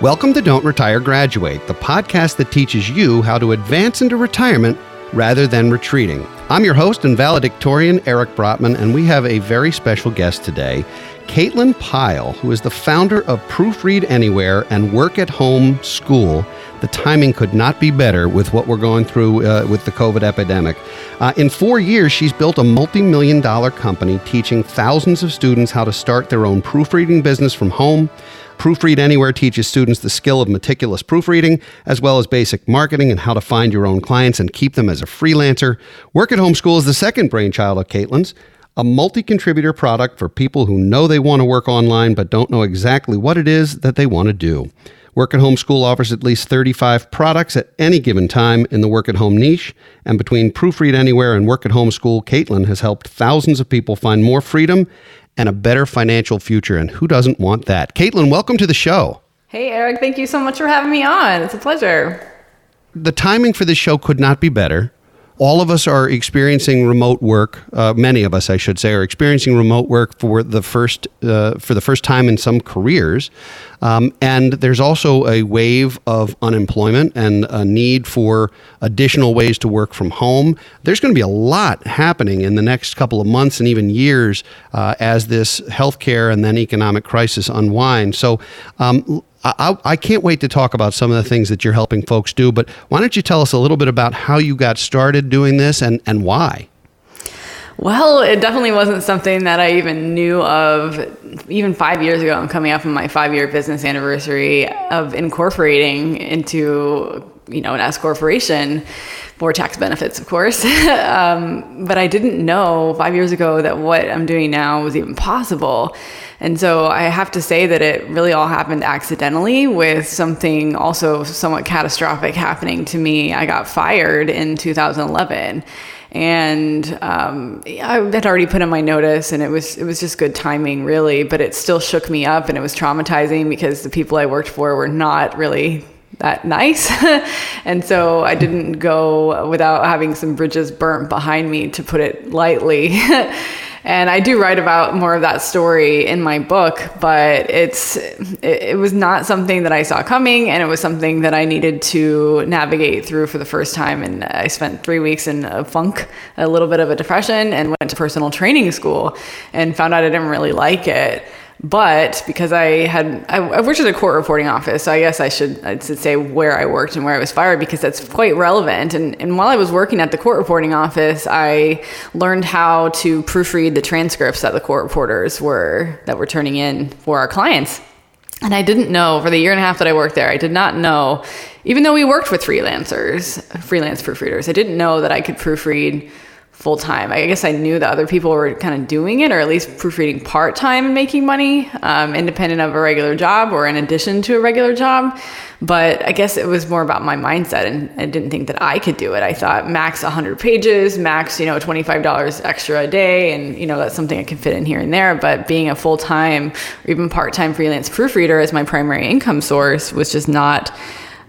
Welcome to Don't Retire Graduate, the podcast that teaches you how to advance into retirement rather than retreating. I'm your host and valedictorian, Eric Brotman, and we have a very special guest today, Caitlin Pyle, who is the founder of Proofread Anywhere and Work at Home School. The timing could not be better with what we're going through uh, with the COVID epidemic. Uh, in four years, she's built a multi million dollar company teaching thousands of students how to start their own proofreading business from home. Proofread Anywhere teaches students the skill of meticulous proofreading, as well as basic marketing and how to find your own clients and keep them as a freelancer. Work at Home School is the second brainchild of Caitlin's, a multi contributor product for people who know they want to work online but don't know exactly what it is that they want to do. Work at Home School offers at least 35 products at any given time in the work at home niche. And between Proofread Anywhere and Work at Home School, Caitlin has helped thousands of people find more freedom and a better financial future. And who doesn't want that? Caitlin, welcome to the show. Hey, Eric, thank you so much for having me on. It's a pleasure. The timing for this show could not be better all of us are experiencing remote work. Uh, many of us, I should say, are experiencing remote work for the first uh, for the first time in some careers. Um, and there's also a wave of unemployment and a need for additional ways to work from home. There's going to be a lot happening in the next couple of months and even years uh, as this healthcare and then economic crisis unwind. So um, I, I, can't wait to talk about some of the things that you're helping folks do, but why don't you tell us a little bit about how you got started doing this and, and why? Well, it definitely wasn't something that I even knew of even five years ago. I'm coming up on my five year business anniversary of incorporating into, you know, an S corporation for tax benefits, of course. um, but I didn't know five years ago that what I'm doing now was even possible. And so I have to say that it really all happened accidentally with something also somewhat catastrophic happening to me. I got fired in 2011 and um, I had already put in my notice, and it was it was just good timing, really. But it still shook me up, and it was traumatizing because the people I worked for were not really that nice, and so I didn't go without having some bridges burnt behind me, to put it lightly. and I do write about more of that story in my book, but it's it, it, was not something that I saw coming, and it was something that I needed to navigate through for the first time. And I spent three weeks in a funk, a little bit of a depression, and went to personal training school, and found out I didn't really like it. But because I had, I, I, worked at a court reporting office, so I guess I should, I should say where I worked and where I was fired because that's quite relevant. And, and while I was working at the court reporting office, I learned how to proofread the transcripts that the court reporters were, that were turning in for our clients. And I didn't know for the year and a half that I worked there, I did not know, even though we worked with freelancers, freelance proofreaders, I didn't know that I could proofread full time. I guess I knew that other people were kind of doing it, or at least proofreading part time and making money, um, independent of a regular job or in addition to a regular job. But I guess it was more about my mindset, and I didn't think that I could do it. I thought max 100 pages, max you know $25 extra a day, and you know that's something I can fit in here and there. But being a full time or even part time freelance proofreader as my primary income source was just not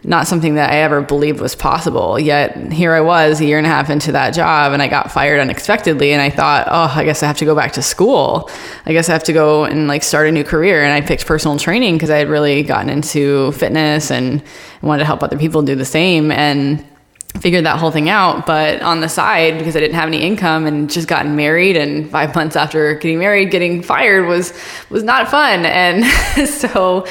not something that I ever believed was possible. Yet here I was a year and a half into that job and I got fired unexpectedly and I thought, "Oh, I guess I have to go back to school. I guess I have to go and like start a new career." And I picked personal training because I had really gotten into fitness and wanted to help other people do the same and figured that whole thing out but on the side because i didn't have any income and just gotten married and five months after getting married getting fired was was not fun. And so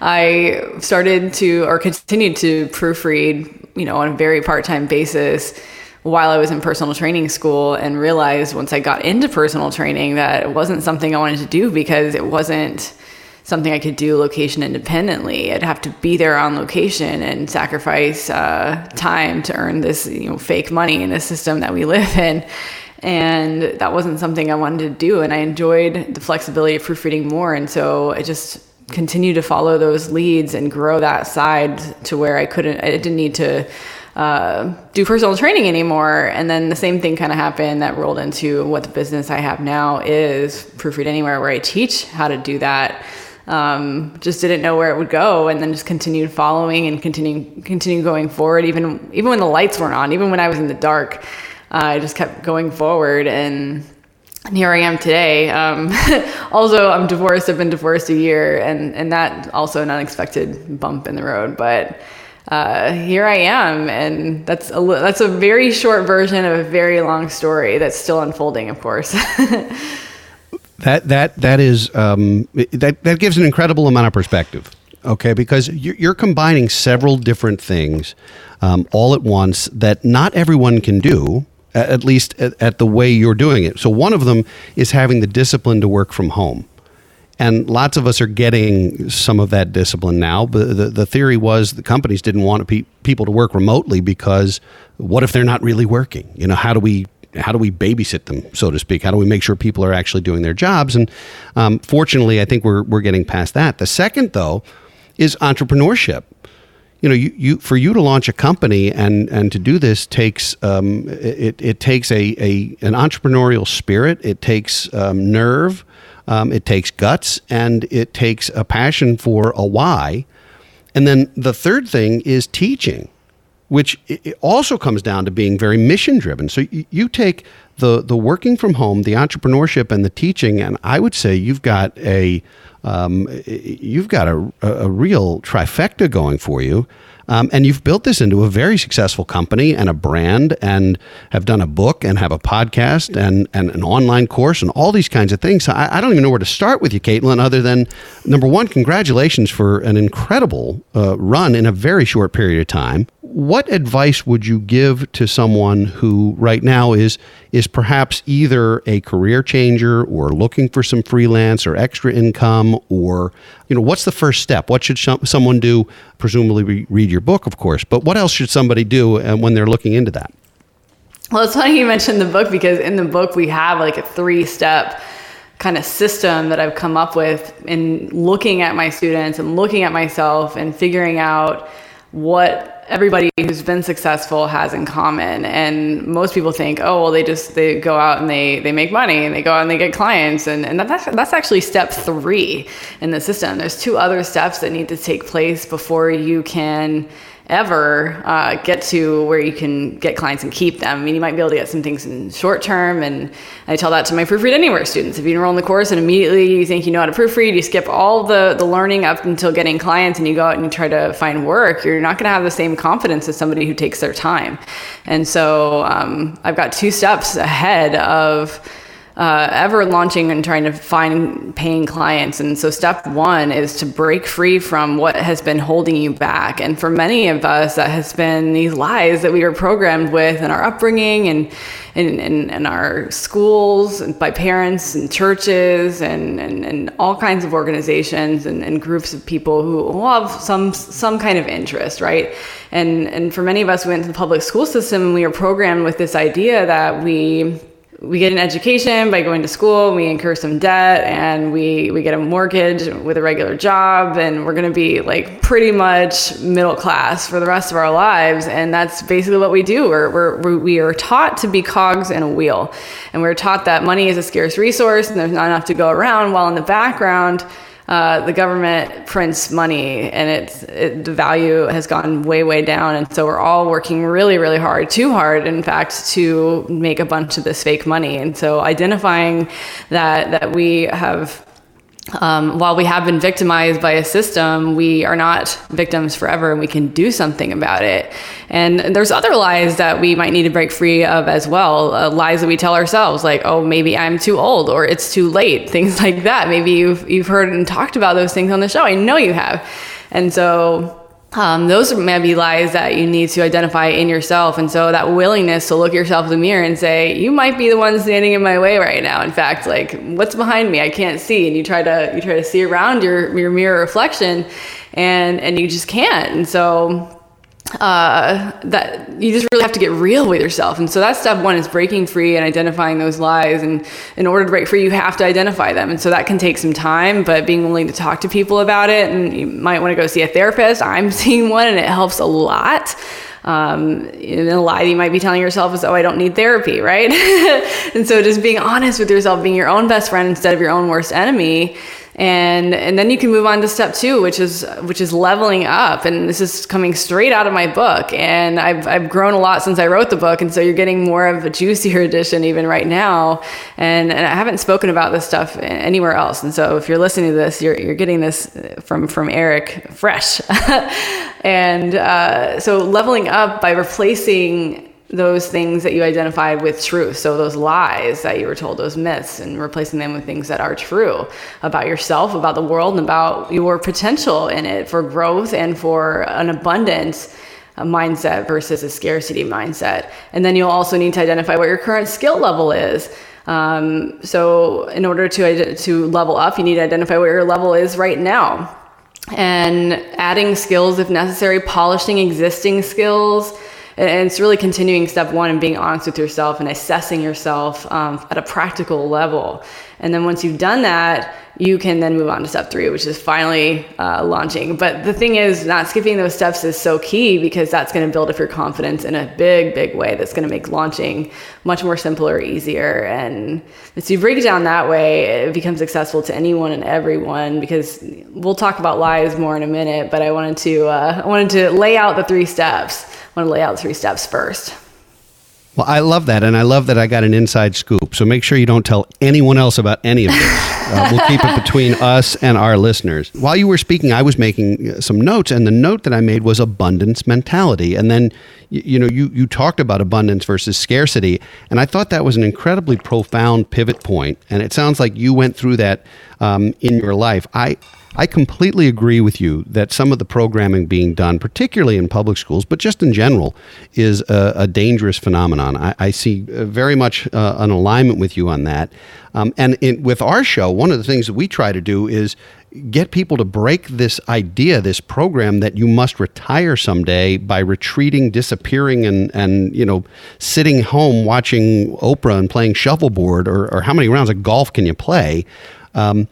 i started to or continued to proofread you know on a very part-time basis while i was in personal training school and realized once i got into personal training that it wasn't something i wanted to do because it wasn't something I could do location independently. I'd have to be there on location and sacrifice uh, time to earn this, you know, fake money in the system that we live in. And that wasn't something I wanted to do. And I enjoyed the flexibility of proofreading more. And so I just continued to follow those leads and grow that side to where I couldn't, I didn't need to uh, do personal training anymore. And then the same thing kind of happened that rolled into what the business I have now is Proofread Anywhere, where I teach how to do that. Um, just didn't know where it would go, and then just continued following and continuing continue going forward. Even even when the lights weren't on, even when I was in the dark, uh, I just kept going forward and and here I am today. Um, also, I'm divorced. I've been divorced a year, and and that also an unexpected bump in the road. But uh, here I am, and that's a that's a very short version of a very long story that's still unfolding, of course. that that that is um, that that gives an incredible amount of perspective. Okay, because you're, combining several different things um, all at once that not everyone can do at least at, at, the way you're doing it. So one of them is having the discipline to work from home. And lots of us are getting some of that discipline now. But the, the theory was the companies didn't want pe- people to work remotely because what if they're not really working? You know, how do we how do we babysit them, so to speak? How do we make sure people are actually doing their jobs? And um, fortunately, I think we're we're getting past that. The second, though, is entrepreneurship you know, you, you for you to launch a company and and to do this takes um, it, it takes a, a an entrepreneurial spirit. It takes um, nerve. Um, it takes guts, and it takes a passion for a why. And then the third thing is teaching, which also comes down to being very mission driven. So you, take the the working from home, the entrepreneurship, and the teaching, and I would say you've got a um, you've got a, a real trifecta going for you. Um, and you've built this into a very successful company and a brand and have done a book and have a podcast and, and an online course and all these kinds of things. So I, I don't even know where to start with you, Caitlin, other than number one, congratulations for an incredible uh, run in a very short period of time what advice would you give to someone who right now is is perhaps either a career changer or looking for some freelance or extra income or you know what's the first step? What should someone do? Presumably read your book of course but what else should somebody do uh, when they're looking into that? Well it's funny you mentioned the book because in the book we have like a three step kind of system that I've come up with in looking at my students and looking at myself and figuring out what everybody who's been successful has in common. And most people think oh well they just they go out and they they make money and they go out and they get clients. And, and that's that's actually step three in the system. There's two other steps that need to take place before you can ever uh, get to where you can get clients and keep them. I mean, you might be able to get some things in short term, and I tell that to my Proofread Anywhere students. If you enroll in the course and immediately you think you know how to proofread, you skip all the, the learning up until getting clients and you go out and you try to find work, you're not going to have the same confidence as somebody who takes their time. And so um, I've got two steps ahead of uh, ever launching and trying to find paying clients. And so, step one is to break free from what has been holding you back. And for many of us, that has been these lies that we were programmed with in our upbringing and in, in, in our schools and by parents and churches and, and, and all kinds of organizations and, and groups of people who have some some kind of interest, right? And and for many of us, we went to the public school system and we were programmed with this idea that we we get an education by going to school, we incur some debt, and we, we get a mortgage with a regular job, and we're going to be like pretty much middle class for the rest of our lives. And that's basically what we do. We're, we're, we are taught to be cogs in a wheel, and we're taught that money is a scarce resource and there's not enough to go around, while in the background, uh, the government prints money and it's it, the value has gone way way down. And so we're all working really really hard too hard in fact to make a bunch of this fake money. And so identifying that that we have um, while we have been victimized by a system, we are not victims forever and we can do something about it. And there's other lies that we might need to break free of as well. Uh, lies that we tell ourselves, like, oh, maybe I'm too old or it's too late, things like that. Maybe you've, you've heard and talked about those things on the show. I know you have. And so um, those may be lies that you need to identify in yourself. And so that willingness to look yourself in the mirror and say, you might be the one standing in my way right now. In fact, like what's behind me? I can't see. And you try to, you try to see around your, your mirror reflection and, and you just can't. And so uh, that you just really have to get real with yourself. And so that's step one is breaking free and identifying those lies. And in order to break free, you have to identify them. And so that can take some time, but being willing to talk to people about it. And you might want to go see a therapist. I'm seeing one and it helps a lot. Um, and a lie that you might be telling yourself is, oh, I don't need therapy, right? and so just being honest with yourself, being your own best friend instead of your own worst enemy and and then you can move on to step two which is which is leveling up. And this is coming straight out of my book. And I've, I've grown a lot since i wrote the book. And so you're getting more of a juicier edition even right now. And, and i haven't spoken about this stuff anywhere else. And so if you're listening to this you're, you're getting this from from eric fresh. And uh, so leveling up by replacing those things that you identified with truth. So those lies that you were told, those myths, and replacing them with things that are true about yourself, about the world, and about your potential in it for growth and for an abundance mindset versus a scarcity mindset. And then you'll also need to identify what your current skill level is. Um, so in order to to level up, you need to identify what your level is right now, and adding skills if necessary, polishing existing skills and it's really continuing step one and being honest with yourself and assessing yourself um, at a practical level and then once you've done that you can then move on to step three which is finally uh, launching. But the thing is not skipping those steps is so key because that's going to build up your confidence in a big big way that's going to make launching much more simpler easier. And if you break it down that way it becomes accessible to anyone and everyone because we'll talk about lies more in a minute but i wanted to uh, i wanted to lay out the three steps. I want to lay out three steps first. Well, I love that. And I love that I got an inside scoop. So make sure you don't tell anyone else about any of this. uh, we'll keep it between us and our listeners. While you were speaking, I was making uh, some notes, and the note that I made was abundance mentality. And then, you, you know, you, you talked about abundance versus scarcity. And I thought that was an incredibly profound pivot point. And it sounds like you went through that um, in your life. I, I completely agree with you that some of the programming being done, particularly in public schools, but just in general, is a, a dangerous phenomenon. I, I see uh, very much uh, an alignment with you on that. Um, and in, with our show, one of the things that we try to do is get people to break this idea, this program that you must retire someday by retreating, disappearing, and and you know sitting home watching Oprah and playing shuffleboard, or, or how many rounds of golf can you play? Um,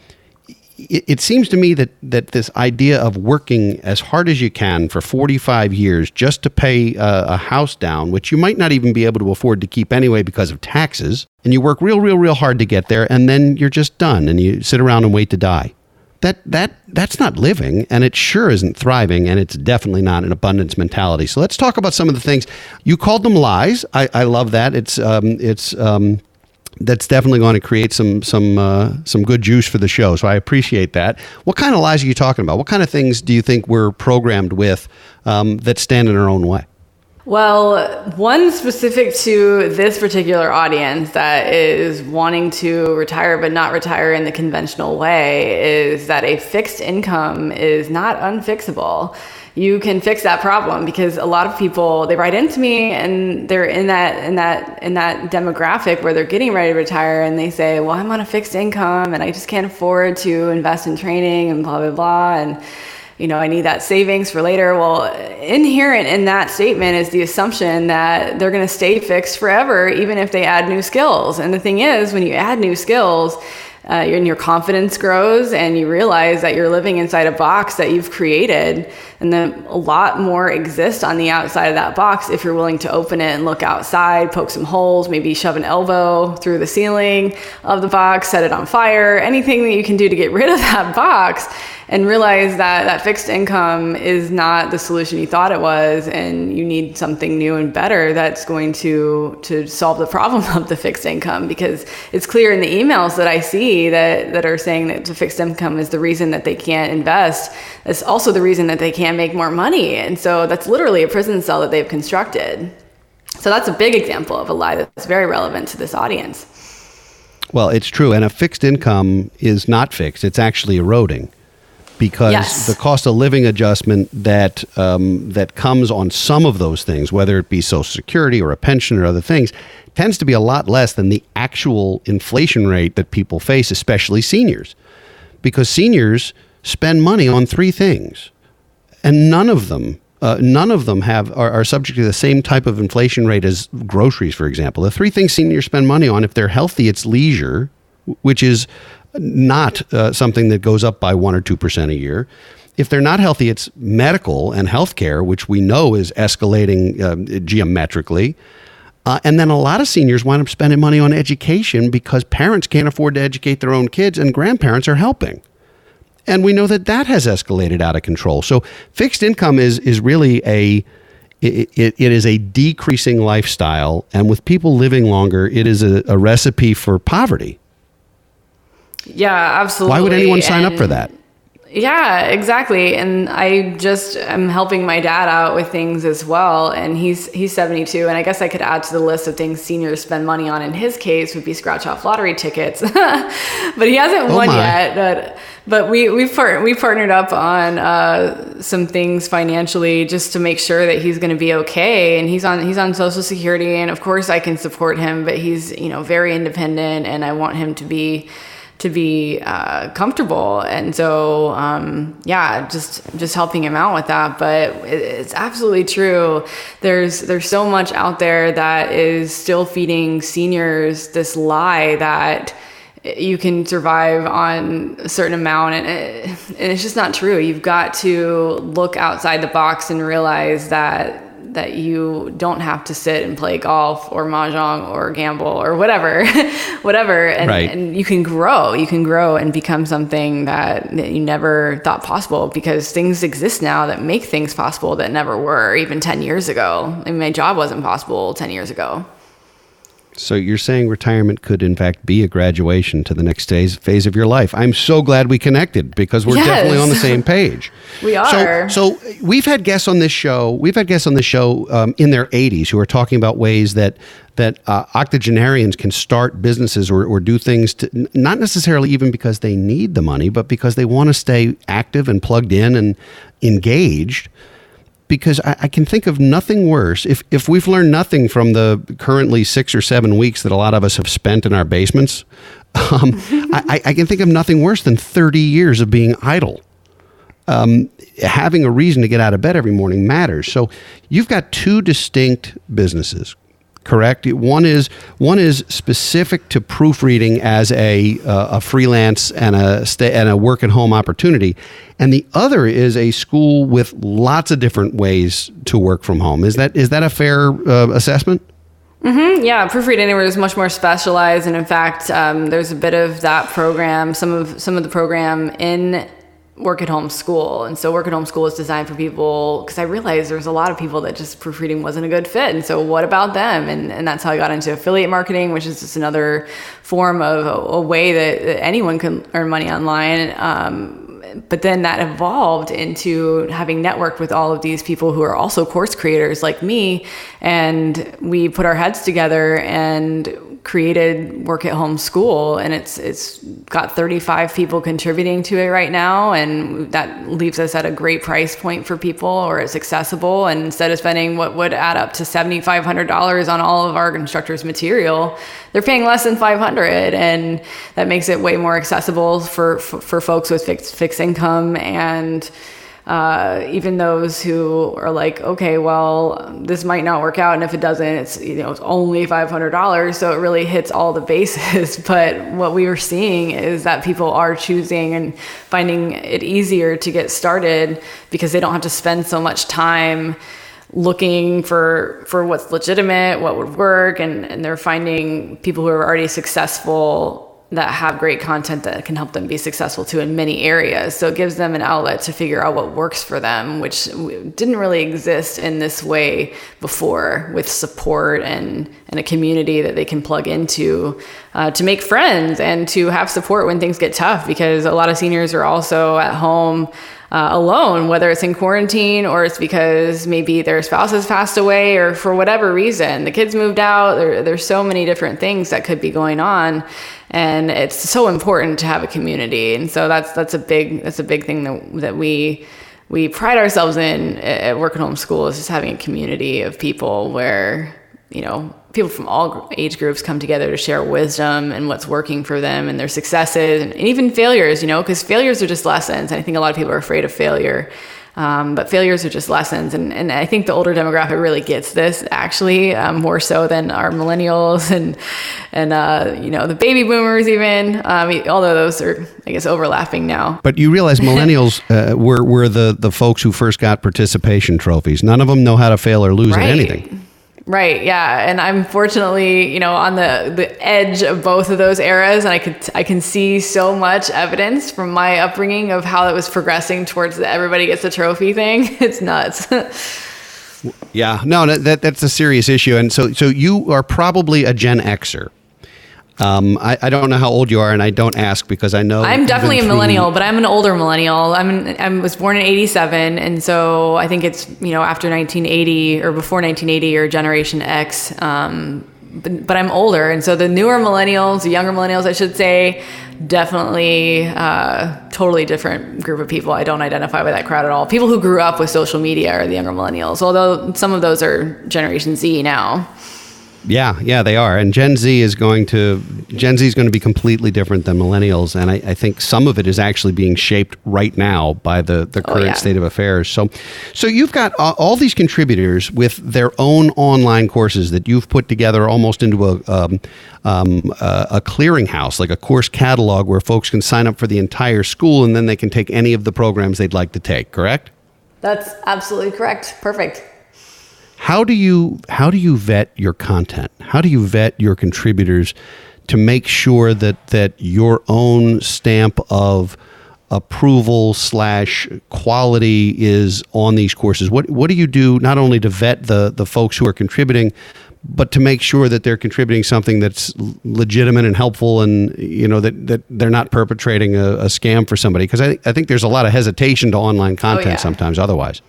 it, it seems to me that that this idea of working as hard as you can for 45 years just to pay a, a house down, which you might not even be able to afford to keep anyway because of taxes, and you work real, real, real hard to get there, and then you're just done, and you sit around and wait to die. That that that's not living and it sure isn't thriving and it's definitely not an abundance mentality. So let's talk about some of the things. You called them lies. I, I love that. It's um, it's um, that's definitely going to create some some uh, some good juice for the show. So I appreciate that. What kind of lies are you talking about? What kind of things do you think we're programmed with um, that stand in our own way? Well, one specific to this particular audience that is wanting to retire but not retire in the conventional way is that a fixed income is not unfixable you can fix that problem because a lot of people they write into me and they're in that in that in that demographic where they're getting ready to retire and they say well i'm on a fixed income and i just can't afford to invest in training and blah blah blah. And you know i need that savings for later. Well inherent in that statement is the assumption that they're going to stay fixed forever even if they add new skills. And the thing is when you add new skills uh, and your confidence grows and you realize that you're living inside a box that you've created and then a lot more exists on the outside of that box if you're willing to open it and look outside poke some holes maybe shove an elbow through the ceiling of the box set it on fire anything that you can do to get rid of that box and realize that that fixed income is not the solution you thought it was and you need something new and better that's going to to solve the problem of the fixed income because it's clear in the emails that I see that that are saying that the fixed income is the reason that they can't invest it's also the reason that they can't make more money. And so that's literally a prison cell that they've constructed. So that's a big example of a lie that's very relevant to this audience. Well, it's true. And a fixed income is not fixed, it's actually eroding because yes. the cost of living adjustment that um, that comes on some of those things, whether it be Social Security or a pension or other things, tends to be a lot less than the actual inflation rate that people face, especially seniors, because seniors spend money on three things, and none of them uh, none of them have are, are, subject to the same type of inflation rate as groceries, for example. The three things seniors spend money on, if they're healthy, it's leisure, which is not uh, something that goes up by one or two percent a year. If they're not healthy, it's medical and healthcare, which we know is escalating uh, geometrically. Uh, and then a lot of seniors wind up spending money on education because parents can't afford to educate their own kids and grandparents are helping. And we know that that has escalated out of control. So fixed income is is really a it, it, it is a decreasing lifestyle, and with people living longer, it is a, a recipe for poverty. Yeah, absolutely. Why would anyone sign and up for that? Yeah, exactly. And I just am helping my dad out with things as well. And he's he's 72. And I guess I could add to the list of things seniors spend money on in his case would be scratch off lottery tickets. but he hasn't oh won my. yet. But but we we've part, we partnered up on uh, some things financially just to make sure that he's going to be okay. And he's on he's on Social Security, and of course I can support him. But he's you know very independent, and I want him to be to be uh, comfortable. And so, um, yeah, just just helping him out with that. But it, it's absolutely true. There's there's so much out there that is still feeding seniors this lie that you can survive on a certain amount and, it, and it's just not true you've got to look outside the box and realize that that you don't have to sit and play golf or mahjong or gamble or whatever, whatever, and, right. and you can grow. You can grow and become something that, that you never thought possible because things exist now that make things possible that never were even ten years ago. I mean, my job wasn't possible ten years ago. So you're saying retirement could, in fact, be a graduation to the next phase, phase of your life. I'm so glad we connected because we're yes. definitely on the same page. we are. So, so we've had guests on this show. We've had guests on this show um, in their 80s who are talking about ways that that uh, octogenarians can start businesses or, or do things to not necessarily even because they need the money, but because they want to stay active and plugged in and engaged because I, I, can think of nothing worse. If, if we've learned nothing from the currently six or seven weeks that a lot of us have spent in our basements, um, I, I, can think of nothing worse than 30 years of being idle. Um, having a reason to get out of bed every morning matters. So you've got two distinct businesses correct? One is one is specific to proofreading as a uh, a freelance and a stay and a work at home opportunity, and the other is a school with lots of different ways to work from home. Is that is that a fair uh, assessment? Mm-hmm, yeah, Proofread Anywhere is much more specialized, and in fact, um, there's a bit of that program. Some of some of the program in work at home school. And so work at home school is designed for people because I realized there was a lot of people that just proofreading wasn't a good fit. And so what about them? And, and that's how I got into affiliate marketing, which is just another form of a, a way that, that, anyone can earn money online. Um, but then that evolved into having networked with all of these people who are also course creators like me. And we put our heads together and created work at home school and it's it's got 35 people contributing to it right now and that leaves us at a great price point for people or it's accessible. And instead of spending what would add up to $7500 on all of our instructors material they're paying less than 500 and that makes it way more accessible for for, for folks with fixed fixed income. And uh, even those who are like, okay, well, this might not work out, and if it doesn't, it's you know it's only five hundred dollars, so it really hits all the bases. but what we are seeing is that people are choosing and finding it easier to get started because they don't have to spend so much time looking for for what's legitimate, what would work, and and they're finding people who are already successful that have great content that can help them be successful too in many areas. So it gives them an outlet to figure out what works for them, which didn't really exist in this way before with support and, and a community that they can plug into uh, to make friends and to have support when things get tough because a lot of seniors are also at home uh, alone, whether it's in quarantine or it's because maybe their spouse has passed away or for whatever reason, the kids moved out. There, there's so many different things that could be going on, and it's so important to have a community. And so that's that's a big that's a big thing that that we we pride ourselves in at Work at Home School is just having a community of people where you know people from all age groups come together to share wisdom and what's working for them and their successes and, even failures, you know, because failures are just lessons. And I think a lot of people are afraid of failure. Um, but failures are just lessons. And, and I think the older demographic really gets this actually um, more so than our millennials and, and uh, you know, the baby boomers even, um, although those are, I guess, overlapping now. But you realize millennials uh, were, were the, the folks who first got participation trophies. None of them know how to fail or lose right. at anything. Right. Yeah. And I'm fortunately, you know, on the, the edge of both of those eras. And I could, I can see so much evidence from my upbringing of how it was progressing towards the everybody gets a trophy thing. It's nuts. yeah. No, that, that's a serious issue. And so, so you are probably a Gen Xer. Um, I, I, don't know how old you are, and I don't ask because I know I'm definitely a millennial, but I'm an older millennial. I'm an, I was born in '87, and so I think it's you know after 1980 or before 1980 or Generation X. Um, but, but, I'm older, and so the newer millennials, the younger millennials, I should say, definitely uh, totally different group of people. I don't identify with that crowd at all. People who grew up with social media are the younger millennials, although some of those are Generation Z now. Yeah, yeah, they are. And Gen Z is going to Gen Z is going to be completely different than millennials, and I, I think some of it is actually being shaped right now by the the oh, current oh, yeah. state of affairs. So, so you've got all, all, these contributors with their own online courses that you've put together almost into a um, um, a, a clearinghouse, like a course catalog, where folks can sign up for the entire school, and then they can take any of the programs they'd like to take. Correct? That's absolutely correct. Perfect how do you how do you vet your content? How do you vet your contributors to make sure that that your own stamp of approval slash quality is on these courses? What what do you do not only to vet the the folks who are contributing, but to make sure that they're contributing something that's legitimate and helpful, and you know that that they're not perpetrating a, a scam for somebody? Because I I think there's a lot of hesitation to online content oh, yeah. sometimes. Otherwise.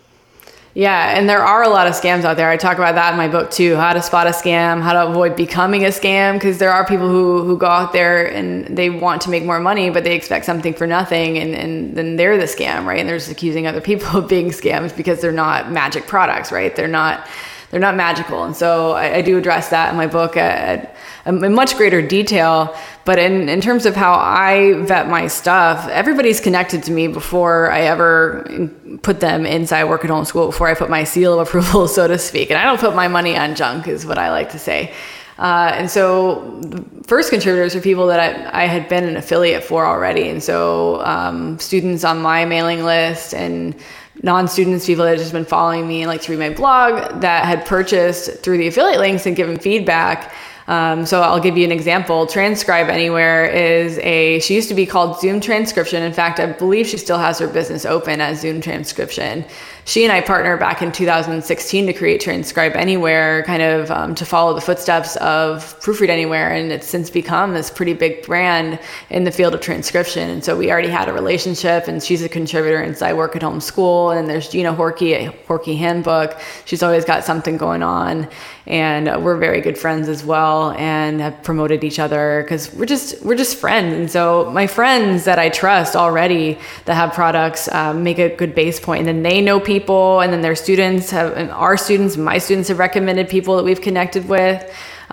Yeah, and there are a lot of scams out there. I talk about that in my book too how to spot a scam, how to avoid becoming a scam, because there are people who, who go out there and they want to make more money, but they expect something for nothing, and, and then they're the scam, right? And they're just accusing other people of being scams because they're not magic products, right? They're not they're not magical. And so I, I do address that in my book at, at, in much greater detail. But in, in terms of how I vet my stuff, everybody's connected to me before I ever put them inside work at home school, before I put my seal of approval, so to speak. And I don't put my money on junk, is what I like to say. Uh, and so the first contributors are people that I, I had been an affiliate for already. And so um, students on my mailing list and non-students, people that had just been following me and like to read my blog that had purchased through the affiliate links and given feedback. Um, so I'll give you an example. Transcribe Anywhere is a, she used to be called Zoom Transcription. In fact, I believe she still has her business open as Zoom Transcription she and I partnered back in 2016 to create Transcribe Anywhere, kind of um, to follow the footsteps of Proofread Anywhere. And it's since become this pretty big brand in the field of transcription. And so we already had a relationship, and she's a contributor inside Work at Home School. And there's Gina Horkey at Horkey Handbook. She's always got something going on. And uh, we're very good friends as well and have promoted each other because we're just we're just friends and so my friends that i trust already that have products um, make a good base point and then they know people people and then their students have and our students my students have recommended people that we've connected with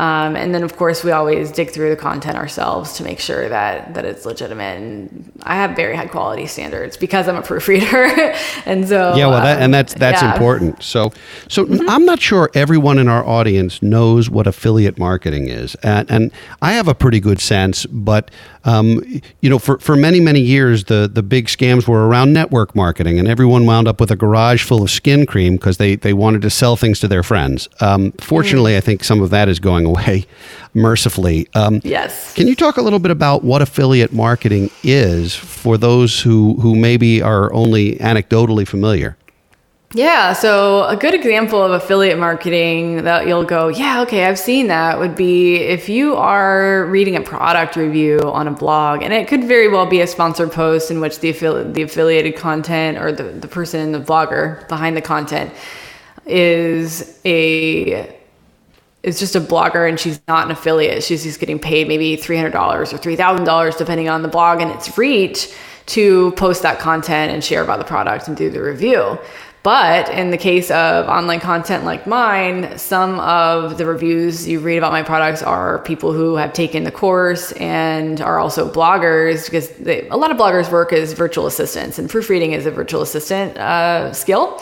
um, and then of course we always dig through the content ourselves to make sure that that it's legitimate. And I have very high quality standards because I'm a proofreader, and so yeah, well, that, and that's that's yeah. important. So so mm-hmm. I'm not sure everyone in our audience knows what affiliate marketing is, and, and I have a pretty good sense, but um, you know, for, for many, many years, the, the big scams were around network marketing, and everyone wound up with a garage full of skin cream because they, they wanted to sell things to their friends. Um, fortunately, mm. I think some of that is going away, mercifully. Um, yes. Can you talk a little bit about what affiliate marketing is for those who, who maybe are only anecdotally familiar? Yeah, so a good example of affiliate marketing that you'll go, yeah, okay, I've seen that would be if you are reading a product review on a blog, and it could very well be a sponsored post in which the, affili- the affiliated content or the, the person, the blogger behind the content is a is just a blogger and she's not an affiliate. She's just getting paid maybe $300 or $3,000 depending on the blog and its reach to post that content and share about the product and do the review. But in the case of online content like mine, some of the reviews you read about my products are people who have taken the course and are also bloggers because they, a lot of bloggers work as virtual assistants, and proofreading is a virtual assistant uh, skill.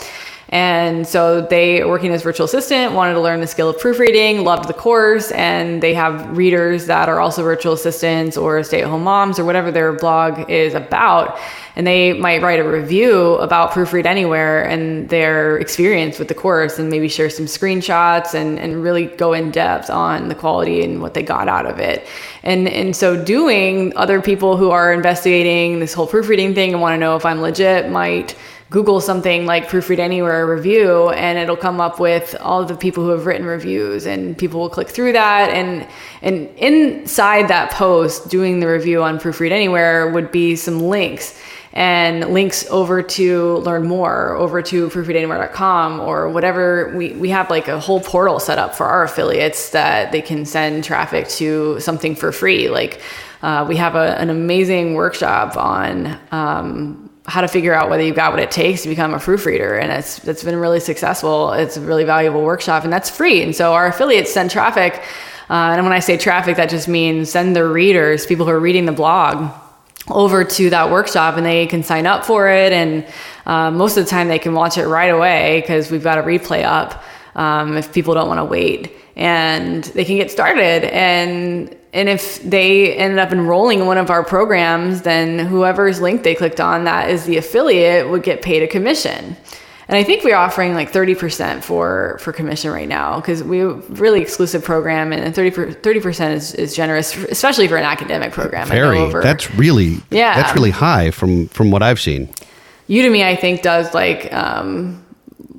And so they, working as virtual assistant, wanted to learn the skill of proofreading, loved the course, and they have readers that are also virtual assistants or stay at home moms or whatever their blog is about. And they might write a review about Proofread Anywhere and their experience with the course and maybe share some screenshots and, and really go in depth on the quality and what they got out of it. And, and so doing other people who are investigating this whole proofreading thing and want to know if I'm legit might Google something like Proofread Anywhere review, and it'll come up with all the people who have written reviews, and people will click through that. And and inside that post, doing the review on Proofread Anywhere would be some links and links over to learn more over to proofreadanywhere.com or whatever we, we have like a whole portal set up for our affiliates that they can send traffic to something for free like uh, we have a, an amazing workshop on um, how to figure out whether you've got what it takes to become a proofreader. And it's, it's been really successful. It's a really valuable workshop and that's free. And so our affiliates send traffic. Uh, and when I say traffic, that just means send their readers, people who are reading the blog, over to that workshop and they can sign up for it. And uh, most of the time they can watch it right away because we've got a replay up um, if people don't want to wait. And they can get started. And and if they ended up enrolling in one of our programs, then whoever's link they clicked on, that is the affiliate, would get paid a commission. And I think we're offering like 30% for, for commission right now because we really exclusive program and 30, 30% is, is generous, especially for an academic program. Very, over, that's really, yeah. that's really high from, from what I've seen. Udemy, I think does like, um,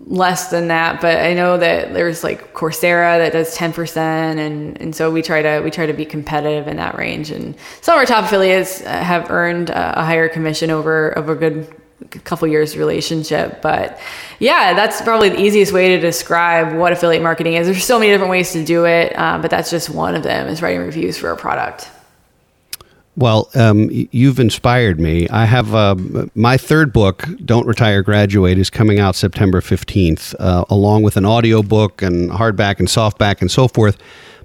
less than that, but I know that there's like Coursera that does 10% and and so we try to we try to be competitive in that range. And some of our top affiliates uh, have earned a higher commission over over a good couple years relationship. But yeah that's probably the easiest way to describe what affiliate marketing is. There's so many different ways to do it uh, but that's just one of them is writing reviews for a product well, um, you've inspired me. I have uh, my third book, Don't Retire Graduate, is coming out September 15th, uh, along with an audio book and hardback and softback and so forth.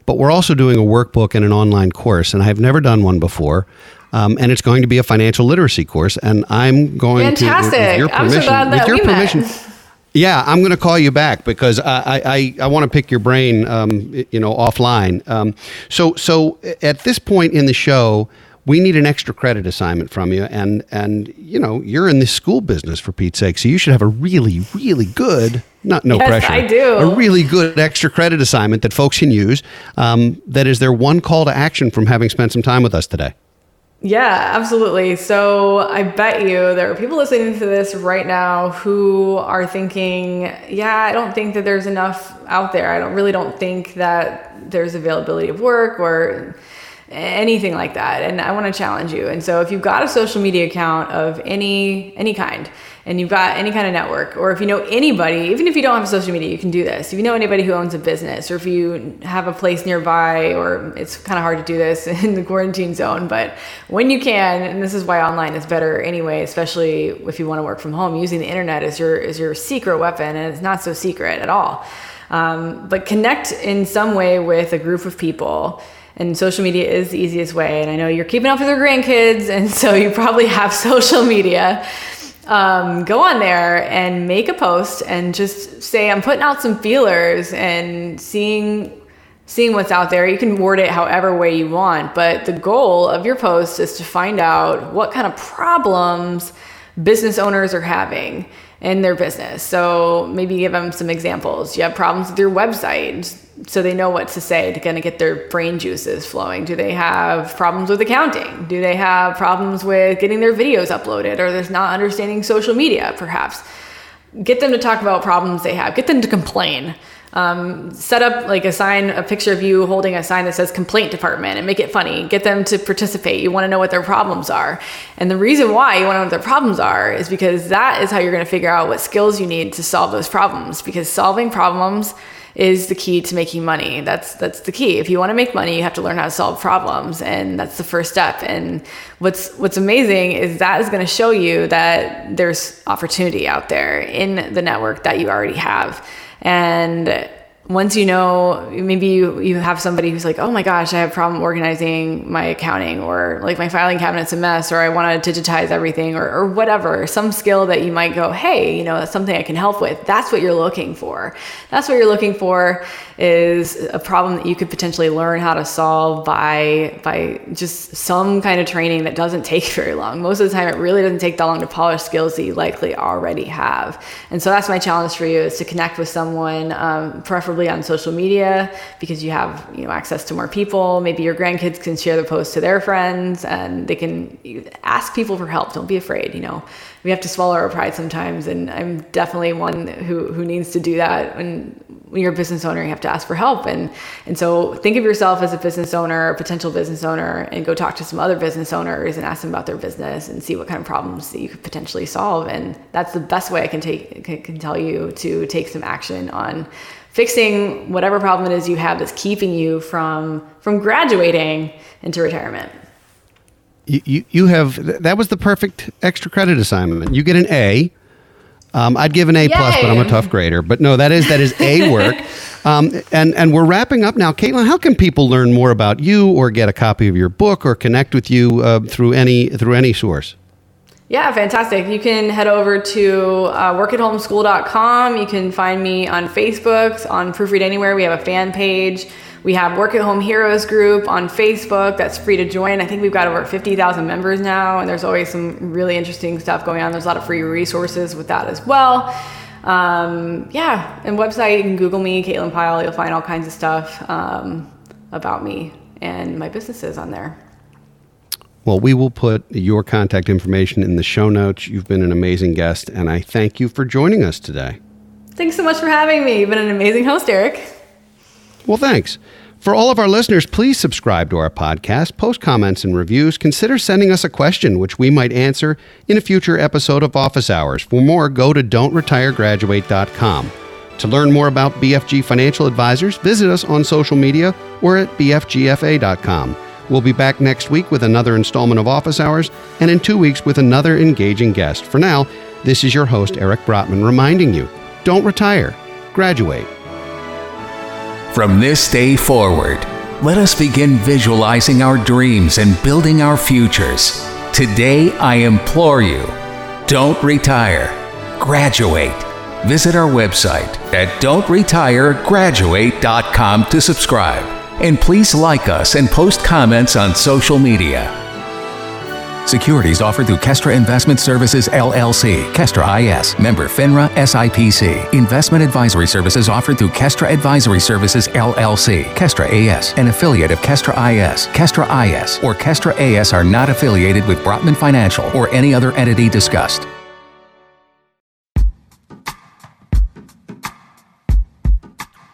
But we're also doing a workbook and an online course, and I've never done one before. Um, and it's going to be a financial literacy course, and I'm going Fantastic. to, with your permission, so with your permission, met. yeah, I'm going to call you back because I I, I want to pick your brain, um, you know, offline. Um, so so at this point in the show, we need an extra credit assignment from you and and you know you're in the school business for pete's sake so you should have a really really good not no yes, pressure i do a really good extra credit assignment that folks can use um, that is their one call to action from having spent some time with us today yeah, absolutely. So I bet you there are people listening to this right now who are thinking, yeah, I don't think that there's enough out there. I don't really don't think that there's availability of work or anything like that and i want to challenge you. And so if you've got a social media account of any any kind and you've got any kind of network or if you know anybody even if you don't have social media you can do this. If you know anybody who owns a business or if you have a place nearby or it's kind of hard to do this in the quarantine zone but when you can and this is why online is better anyway especially if you want to work from home using the internet is your is your secret weapon and it's not so secret at all. Um, but connect in some way with a group of people and social media is the easiest way. And I know you're keeping up with your grandkids, and so you probably have social media. Um, go on there and make a post and just say, I'm putting out some feelers and seeing seeing what's out there. You can word it however way you want, but the goal of your post is to find out what kind of problems business owners are having in their business. So maybe give them some examples. You have problems with your website so they know what to say to kind of get their brain juices flowing. Do they have problems with accounting? Do they have problems with getting their videos uploaded or there's not understanding social media perhaps? Get them to talk about problems they have. Get them to complain. Um, set up like a sign, a picture of you holding a sign that says complaint department and make it funny. Get them to participate. You want to know what their problems are. And the reason why you want to know what their problems are is because that is how you're going to figure out what skills you need to solve those problems. Because solving problems is the key to making money. That's that's the key. If you want to make money, you have to learn how to solve problems, and that's the first step. And what's what's amazing is that is going to show you that there's opportunity out there in the network that you already have. And once you know maybe you, you have somebody who's like oh my gosh i have problem organizing my accounting or like my filing cabinet's a mess or i want to digitize everything or, or whatever some skill that you might go hey you know that's something i can help with. That's what you're looking for. That's what you're looking for is a problem that you could potentially learn how to solve by by just some kind of training that doesn't take very long. Most of the time, it really doesn't take that long to polish skills that you likely already have. And so that's my challenge for you: is to connect with someone, um, preferably on social media, because you have you know access to more people. Maybe your grandkids can share the post to their friends, and they can ask people for help. Don't be afraid. You know, we have to swallow our pride sometimes, and I'm definitely one who who needs to do that. And when you're a business owner, you have to ask for help. And, and so think of yourself as a business owner, a potential business owner, and go talk to some other business owners and ask them about their business and see what kind of problems that you could potentially solve. And that's the best way I can take, can, can tell you to take some action on fixing whatever problem it is you have that's keeping you from, from graduating into retirement. You, you, you have, that was the perfect extra credit assignment. You get an A um, I'd give an A plus, but I'm a tough grader. But no, that is that is A work. Um, and and we're wrapping up now. Caitlin, how can people learn more about you, or get a copy of your book, or connect with you uh, through any through any source? Yeah, fantastic. You can head over to uh, workathomeschool.com. You can find me on Facebook, on Proofread Anywhere. We have a fan page. We have Work at Home Heroes group on Facebook that's free to join. I think we've got over 50,000 members now, and there's always some really interesting stuff going on. There's a lot of free resources with that as well. Um, yeah, and website, you can Google me, Caitlin Pyle. You'll find all kinds of stuff um, about me and my businesses on there. Well, we will put your contact information in the show notes. You've been an amazing guest, and I thank you for joining us today. Thanks so much for having me. You've been an amazing host, Eric. Well, thanks. For all of our listeners, please subscribe to our podcast, post comments and reviews. Consider sending us a question, which we might answer in a future episode of Office Hours. For more, go to don'tretiregraduate.com. To learn more about BFG Financial Advisors, visit us on social media or at bfgfa.com. We'll be back next week with another installment of Office Hours, and in two weeks with another engaging guest. For now, this is your host, Eric Brotman, reminding you don't retire, graduate. From this day forward, let us begin visualizing our dreams and building our futures. Today, I implore you don't retire, graduate. Visit our website at don'tretiregraduate.com to subscribe. And please like us and post comments on social media. Securities offered through Kestra Investment Services LLC, Kestra IS, member FINRA SIPC. Investment advisory services offered through Kestra Advisory Services LLC, Kestra AS, an affiliate of Kestra IS. Kestra IS or Kestra AS are not affiliated with Brotman Financial or any other entity discussed.